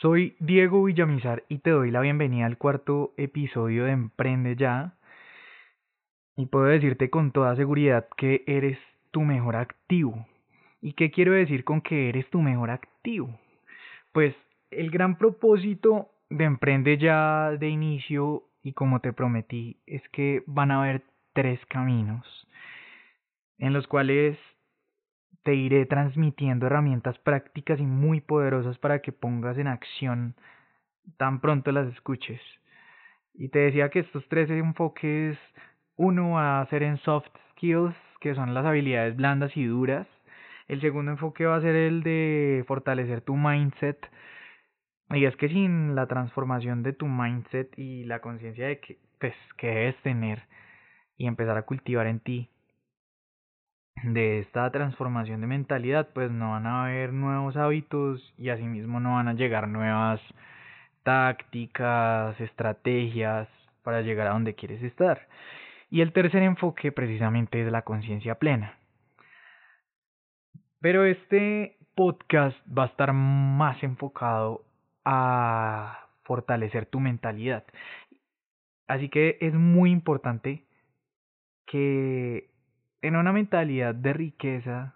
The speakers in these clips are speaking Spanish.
Soy Diego Villamizar y te doy la bienvenida al cuarto episodio de Emprende Ya. Y puedo decirte con toda seguridad que eres tu mejor activo. ¿Y qué quiero decir con que eres tu mejor activo? Pues el gran propósito de Emprende Ya de inicio y como te prometí es que van a haber tres caminos en los cuales te iré transmitiendo herramientas prácticas y muy poderosas para que pongas en acción tan pronto las escuches. Y te decía que estos tres enfoques, uno va a ser en soft skills, que son las habilidades blandas y duras. El segundo enfoque va a ser el de fortalecer tu mindset. Y es que sin la transformación de tu mindset y la conciencia de que, pues, que debes tener y empezar a cultivar en ti de esta transformación de mentalidad, pues no van a haber nuevos hábitos y asimismo no van a llegar nuevas tácticas, estrategias para llegar a donde quieres estar. Y el tercer enfoque precisamente es la conciencia plena. Pero este podcast va a estar más enfocado a fortalecer tu mentalidad. Así que es muy importante que en una mentalidad de riqueza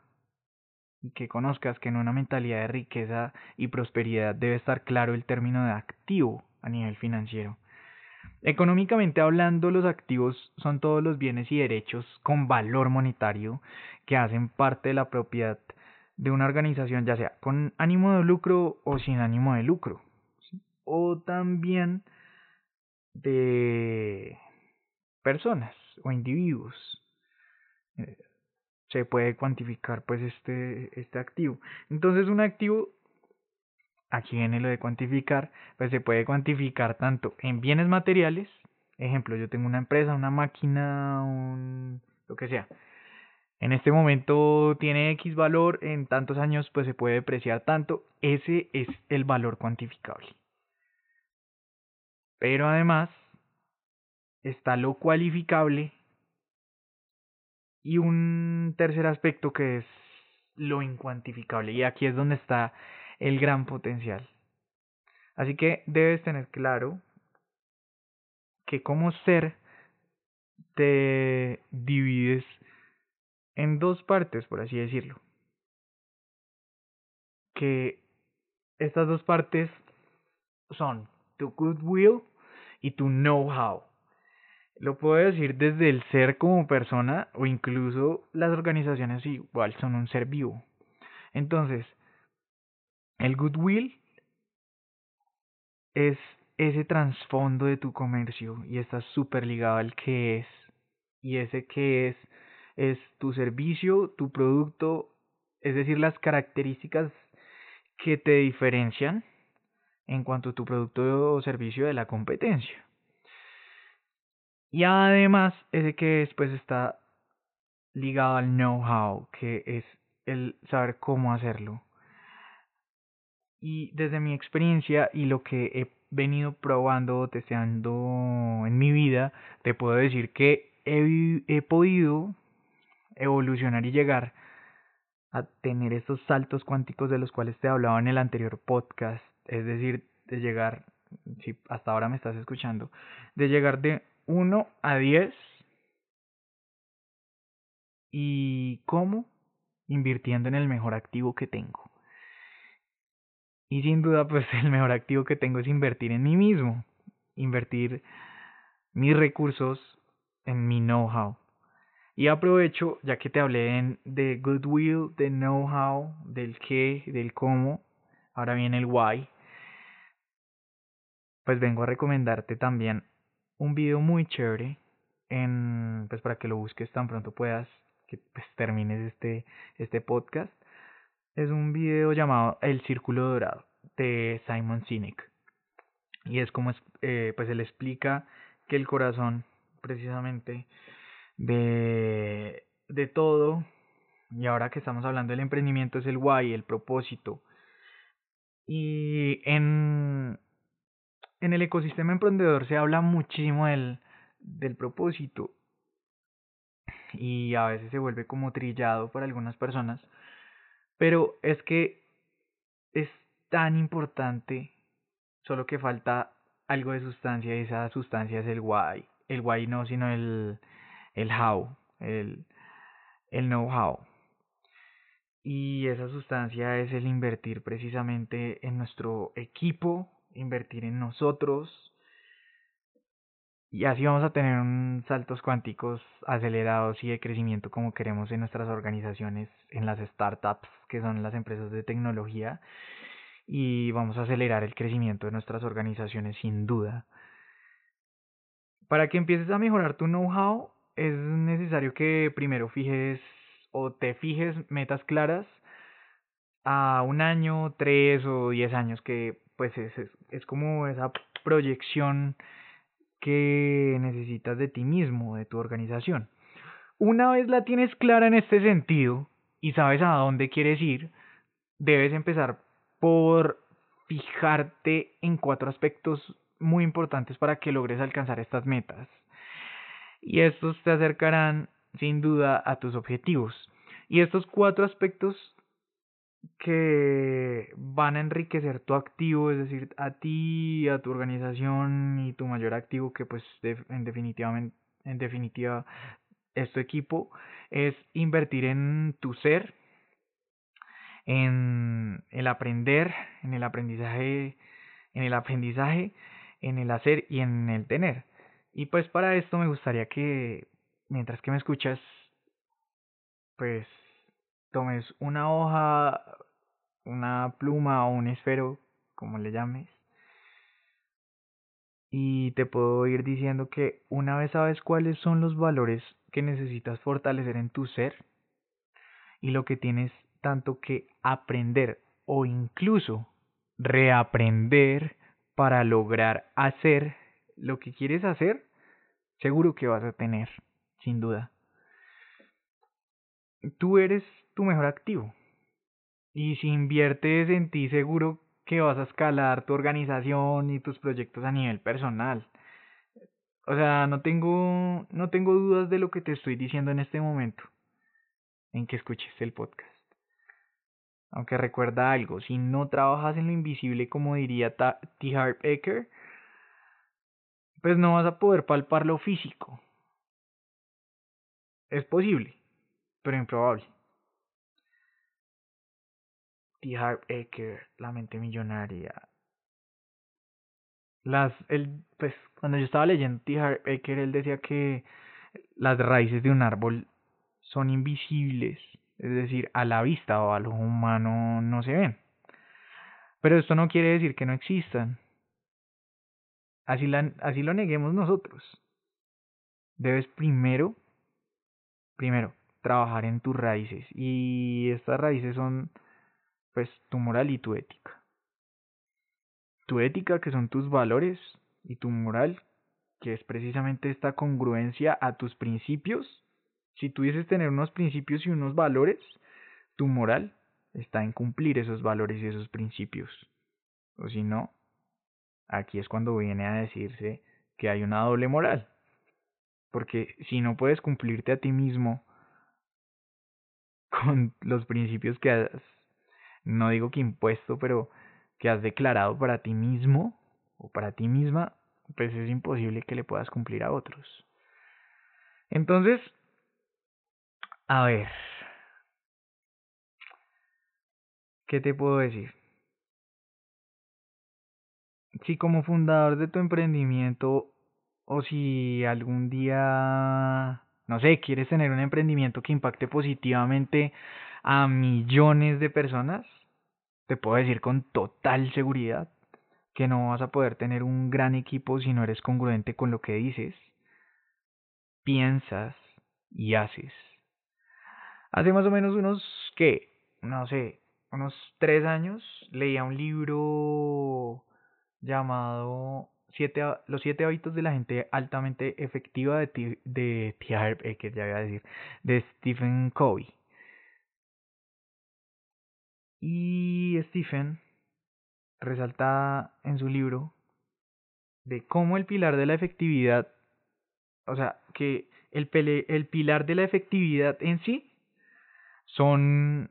y que conozcas que en una mentalidad de riqueza y prosperidad debe estar claro el término de activo a nivel financiero. Económicamente hablando, los activos son todos los bienes y derechos con valor monetario que hacen parte de la propiedad de una organización, ya sea con ánimo de lucro o sin ánimo de lucro. O también de personas o individuos se puede cuantificar pues este, este activo. Entonces un activo, aquí viene lo de cuantificar, pues se puede cuantificar tanto en bienes materiales, ejemplo, yo tengo una empresa, una máquina, un, lo que sea. En este momento tiene X valor, en tantos años pues se puede depreciar tanto, ese es el valor cuantificable. Pero además está lo cualificable y un tercer aspecto que es lo incuantificable. Y aquí es donde está el gran potencial. Así que debes tener claro que como ser te divides en dos partes, por así decirlo. Que estas dos partes son tu goodwill y tu know-how. Lo puedo decir desde el ser como persona o incluso las organizaciones igual son un ser vivo. Entonces, el goodwill es ese trasfondo de tu comercio y está súper ligado al que es. Y ese que es es tu servicio, tu producto, es decir, las características que te diferencian en cuanto a tu producto o servicio de la competencia. Y además, ese que después está ligado al know-how, que es el saber cómo hacerlo. Y desde mi experiencia y lo que he venido probando, testeando en mi vida, te puedo decir que he, he podido evolucionar y llegar a tener estos saltos cuánticos de los cuales te hablaba en el anterior podcast. Es decir, de llegar, si hasta ahora me estás escuchando, de llegar de 1 a 10. ¿Y cómo? Invirtiendo en el mejor activo que tengo. Y sin duda, pues el mejor activo que tengo es invertir en mí mismo. Invertir mis recursos en mi know-how. Y aprovecho, ya que te hablé de goodwill, de know-how, del qué, del cómo, ahora viene el why, pues vengo a recomendarte también un video muy chévere en pues para que lo busques tan pronto puedas que pues, termines este este podcast. Es un video llamado El Círculo Dorado de Simon Sinek. Y es como eh, pues él explica que el corazón precisamente de de todo y ahora que estamos hablando del emprendimiento es el why el propósito. Y en en el ecosistema emprendedor se habla muchísimo del, propósito y a veces se vuelve como trillado para algunas personas, pero es que es tan importante solo que falta algo de sustancia y esa sustancia es el why. El why no, sino el, el how, el, el know-how. Y esa sustancia es el invertir precisamente en nuestro equipo, invertir en nosotros, y así vamos a tener saltos cuánticos acelerados y de crecimiento como queremos en nuestras organizaciones, en las startups, que son las empresas de tecnología, y vamos a acelerar el crecimiento de nuestras organizaciones sin duda. Para que empieces a mejorar tu know-how, es necesario que primero fijes o te fijes metas claras a un año, tres o diez años, que pues es, es, como esa proyección que necesitas de ti mismo, de tu organización. Una vez la tienes clara en este sentido y sabes a dónde quieres ir, debes empezar por fijarte en cuatro aspectos muy importantes para que logres alcanzar estas metas. Y estos te acercarán sin duda a tus objetivos. Y estos cuatro aspectos que van a enriquecer tu activo, es decir, a ti, a tu organización y tu mayor activo que pues en definitiva, en definitiva es tu equipo, es invertir en tu ser, en el aprender, en el aprendizaje, en el aprendizaje, en el hacer y en el tener. Y pues para esto me gustaría que mientras que me escuchas, pues tomes una hoja, una pluma o un esfero, como le llames, y te puedo ir diciendo que una vez sabes cuáles son los valores que necesitas fortalecer en tu ser y lo que tienes tanto que aprender o incluso reaprender para lograr hacer lo que quieres hacer, seguro que vas a tener, sin duda. Tú eres tu mejor activo. Y si inviertes en ti, seguro que vas a escalar tu organización y tus proyectos a nivel personal. O sea, no tengo, no tengo dudas de lo que te estoy diciendo en este momento, en que escuches el podcast. Aunque recuerda algo, si no trabajas en lo invisible, como diría T. Eker, pues no vas a poder palpar lo físico. Es posible, pero improbable. T. Harv Eker, La mente millonaria. Las, el, pues, cuando yo estaba leyendo T. Harv Eker, él decía que las raíces de un árbol son invisibles, es decir, a la vista o a lo humano no se ven. Pero esto no quiere decir que no existan. Así, la, así lo neguemos nosotros. Debes primero, primero, trabajar en tus raíces. Y estas raíces son pues tu moral y tu ética. Tu ética que son tus valores y tu moral que es precisamente esta congruencia a tus principios. Si tú tener unos principios y unos valores, tu moral está en cumplir esos valores y esos principios. O si no, aquí es cuando viene a decirse que hay una doble moral. Porque si no puedes cumplirte a ti mismo con los principios que has no digo que impuesto, pero que has declarado para ti mismo o para ti misma, pues es imposible que le puedas cumplir a otros. Entonces, a ver, ¿qué te puedo decir? Si como fundador de tu emprendimiento o si algún día, no sé, quieres tener un emprendimiento que impacte positivamente a millones de personas, te puedo decir con total seguridad que no vas a poder tener un gran equipo si no eres congruente con lo que dices, piensas y haces. Hace más o menos unos, ¿qué? No sé, unos tres años leía un libro llamado siete, Los siete hábitos de la gente altamente efectiva de, de, decir, de Stephen Covey. Y Stephen resalta en su libro de cómo el pilar de la efectividad, o sea, que el, el pilar de la efectividad en sí son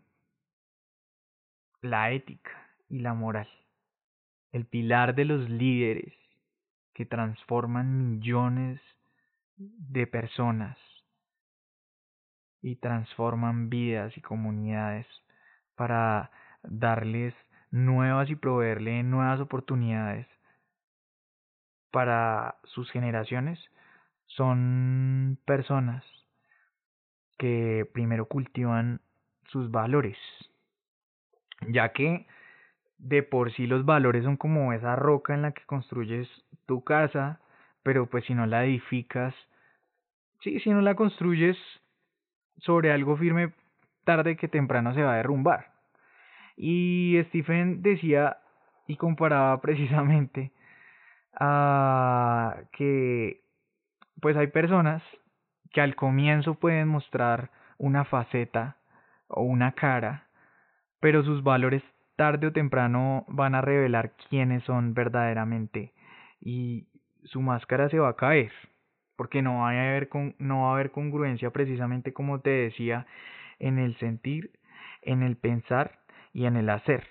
la ética y la moral. el pilar de los líderes que transforman millones de personas y transforman vidas y comunidades para darles nuevas y proveerle nuevas oportunidades para sus generaciones son personas que primero cultivan sus valores, ya que de por sí los valores son como esa roca en la que construyes tu casa, pero pues si no la edificas, sí, si no la construyes sobre algo firme, tarde que temprano se va a derrumbar. Y Stephen decía y comparaba precisamente a que pues hay personas que al comienzo pueden mostrar una faceta o una cara, pero sus valores tarde o temprano van a revelar quiénes son verdaderamente y su máscara se va a caer porque no va a haber con, no va a haber congruencia precisamente como te decía en el sentir, en el pensar y en el hacer.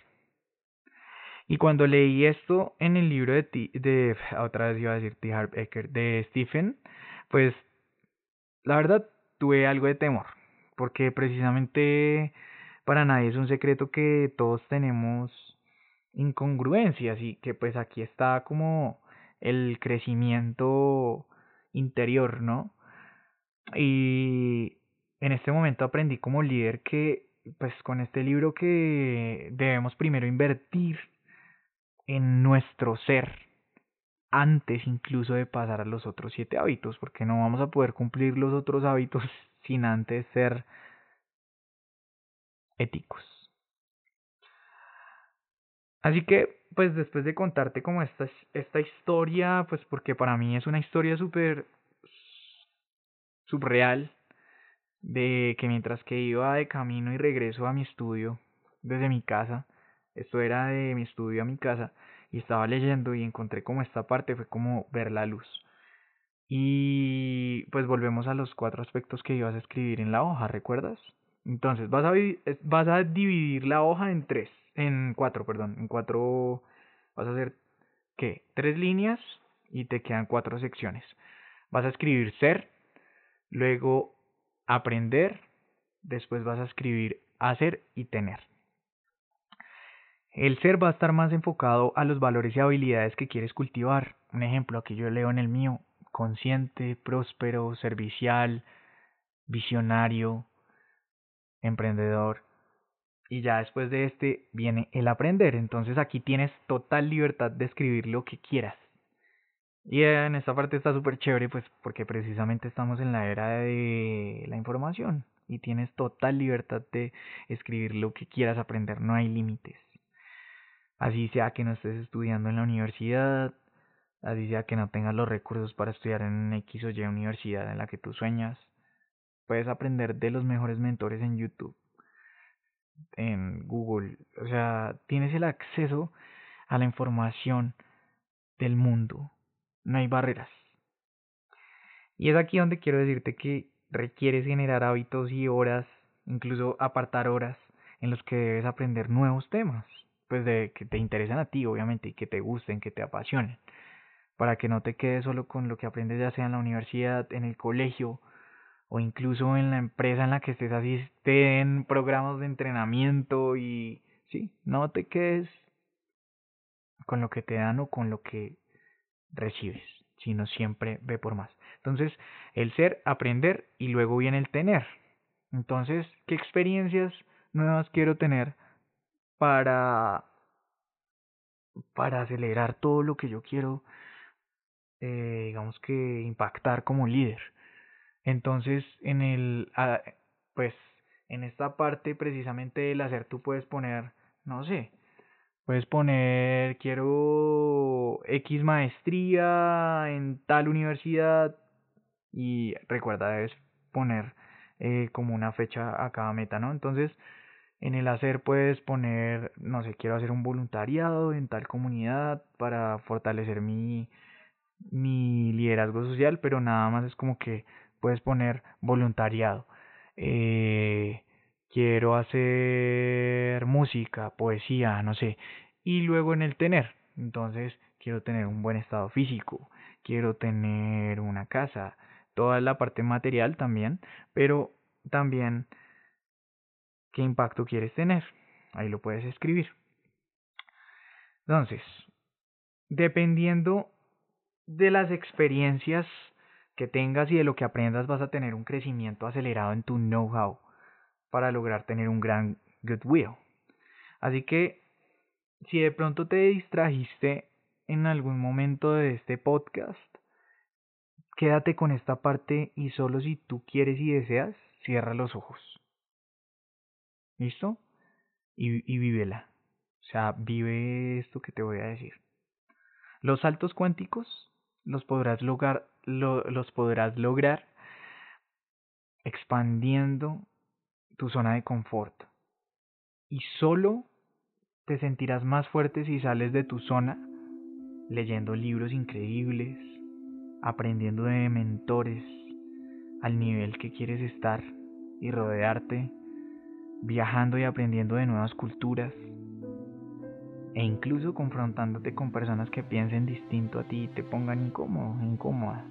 Y cuando leí esto en el libro de, de otra vez iba a decir T. De Stephen, pues la verdad tuve algo de temor, porque precisamente para nadie es un secreto que todos tenemos incongruencias y que pues aquí está como el crecimiento interior, ¿no? Y en este momento aprendí como líder que pues con este libro que debemos primero invertir en nuestro ser antes incluso de pasar a los otros siete hábitos, porque no vamos a poder cumplir los otros hábitos sin antes ser éticos. Así que, pues después de contarte como esta, esta historia, pues porque para mí es una historia súper subreal, de que mientras que iba de camino y regreso a mi estudio desde mi casa, esto era de mi estudio a mi casa, y estaba leyendo y encontré como esta parte, fue como ver la luz. Y pues volvemos a los cuatro aspectos que ibas a escribir en la hoja, ¿recuerdas? Entonces vas a, vas a dividir la hoja en tres, en cuatro, perdón, en cuatro, vas a hacer, ¿qué? Tres líneas y te quedan cuatro secciones. Vas a escribir ser, luego aprender, después vas a escribir hacer y tener. El ser va a estar más enfocado a los valores y habilidades que quieres cultivar. Un ejemplo, aquí yo leo en el mío, consciente, próspero, servicial, visionario, emprendedor. Y ya después de este viene el aprender. Entonces aquí tienes total libertad de escribir lo que quieras. Y en esta parte está súper chévere, pues porque precisamente estamos en la era de la información y tienes total libertad de escribir lo que quieras aprender, no hay límites. Así sea que no estés estudiando en la universidad, así sea que no tengas los recursos para estudiar en X o Y universidad en la que tú sueñas, puedes aprender de los mejores mentores en YouTube, en Google, o sea, tienes el acceso a la información del mundo no hay barreras. Y es aquí donde quiero decirte que requieres generar hábitos y horas, incluso apartar horas en los que debes aprender nuevos temas, pues de que te interesen a ti, obviamente, y que te gusten, que te apasionen, para que no te quedes solo con lo que aprendes ya sea en la universidad, en el colegio o incluso en la empresa en la que estés así en programas de entrenamiento y sí, no te quedes con lo que te dan o con lo que recibes, sino siempre ve por más. Entonces, el ser, aprender y luego viene el tener. Entonces, ¿qué experiencias nuevas quiero tener para para acelerar todo lo que yo quiero, eh, digamos que impactar como líder? Entonces, en el, pues, en esta parte precisamente del hacer, tú puedes poner, no sé, Puedes poner, quiero X maestría en tal universidad y recuerda, debes poner eh, como una fecha a cada meta, ¿no? Entonces, en el hacer puedes poner, no sé, quiero hacer un voluntariado en tal comunidad para fortalecer mi, mi liderazgo social, pero nada más es como que puedes poner voluntariado. Eh, quiero hacer música, poesía, no sé. Y luego en el tener, Entonces, quiero tener un buen estado físico, quiero tener una casa, toda la parte material también, pero también qué impacto quieres tener. Ahí lo puedes escribir. Entonces, dependiendo de las experiencias que tengas y de lo que aprendas, vas a tener un crecimiento acelerado en tu know-how para lograr tener un gran goodwill. Así que, si de pronto te distrajiste en algún momento de este podcast, quédate con esta parte y solo si tú quieres y deseas, cierra los ojos. ¿Listo? Y, y vívela. O sea, vive esto que te voy a decir. Los saltos cuánticos los podrás los podrás lograr expandiendo tu zona de confort. Y solo te sentirás más fuerte si sales de tu zona leyendo libros increíbles, aprendiendo de mentores al nivel que quieres estar y rodearte, viajando y aprendiendo de nuevas culturas e incluso confrontándote con personas que piensen distinto a ti y te pongan incómodo, incómoda.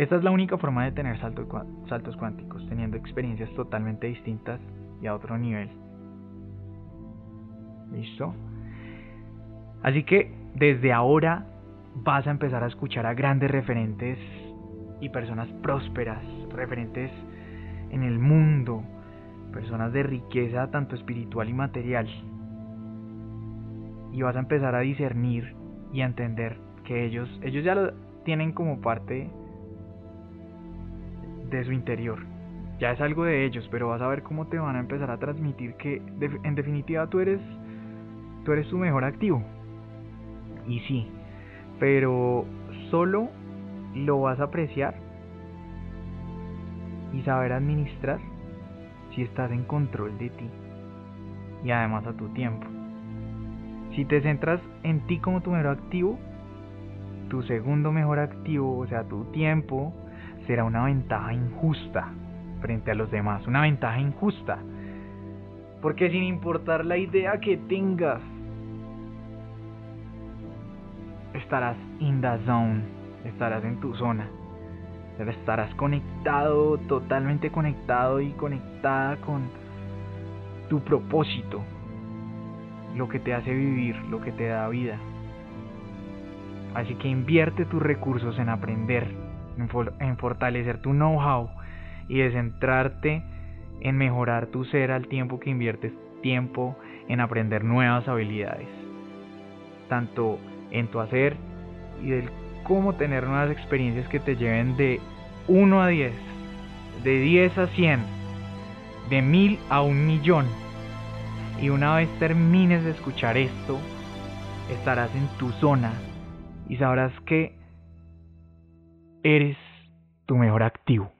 Esta es la única forma de tener saltos, cuánticos, teniendo experiencias totalmente distintas y a otro nivel. ¿Listo? Así que desde ahora vas a empezar a escuchar a grandes referentes y personas prósperas, referentes en el mundo, personas de riqueza tanto espiritual y material. Y vas a empezar a discernir y a entender que ellos, ellos ya lo tienen como parte de su interior. Ya es algo de ellos, pero vas a ver cómo te van a empezar a transmitir que en definitiva tú eres tú eres tu mejor activo. Y sí, pero solo lo vas a apreciar y saber administrar si estás en control de ti y además a tu tiempo. Si te centras en ti como tu mejor activo, tu segundo mejor activo, o sea, tu tiempo, será una ventaja injusta frente a los demás, una ventaja injusta. Porque sin importar la idea que tengas estarás in the zone, estarás en tu zona, estarás conectado, totalmente conectado y conectada con tu propósito, lo que te hace vivir, lo que te da vida. Así que invierte tus recursos en aprender, en, fortalecer tu know-how y de centrarte en mejorar tu ser al tiempo que inviertes tiempo en aprender nuevas habilidades, tanto en tu hacer y del cómo tener nuevas experiencias que te lleven de 1 a 10, de 10 a 100, de 1000 a un millón. Y una vez termines de escuchar esto, estarás en tu zona y sabrás que eres tu mejor activo.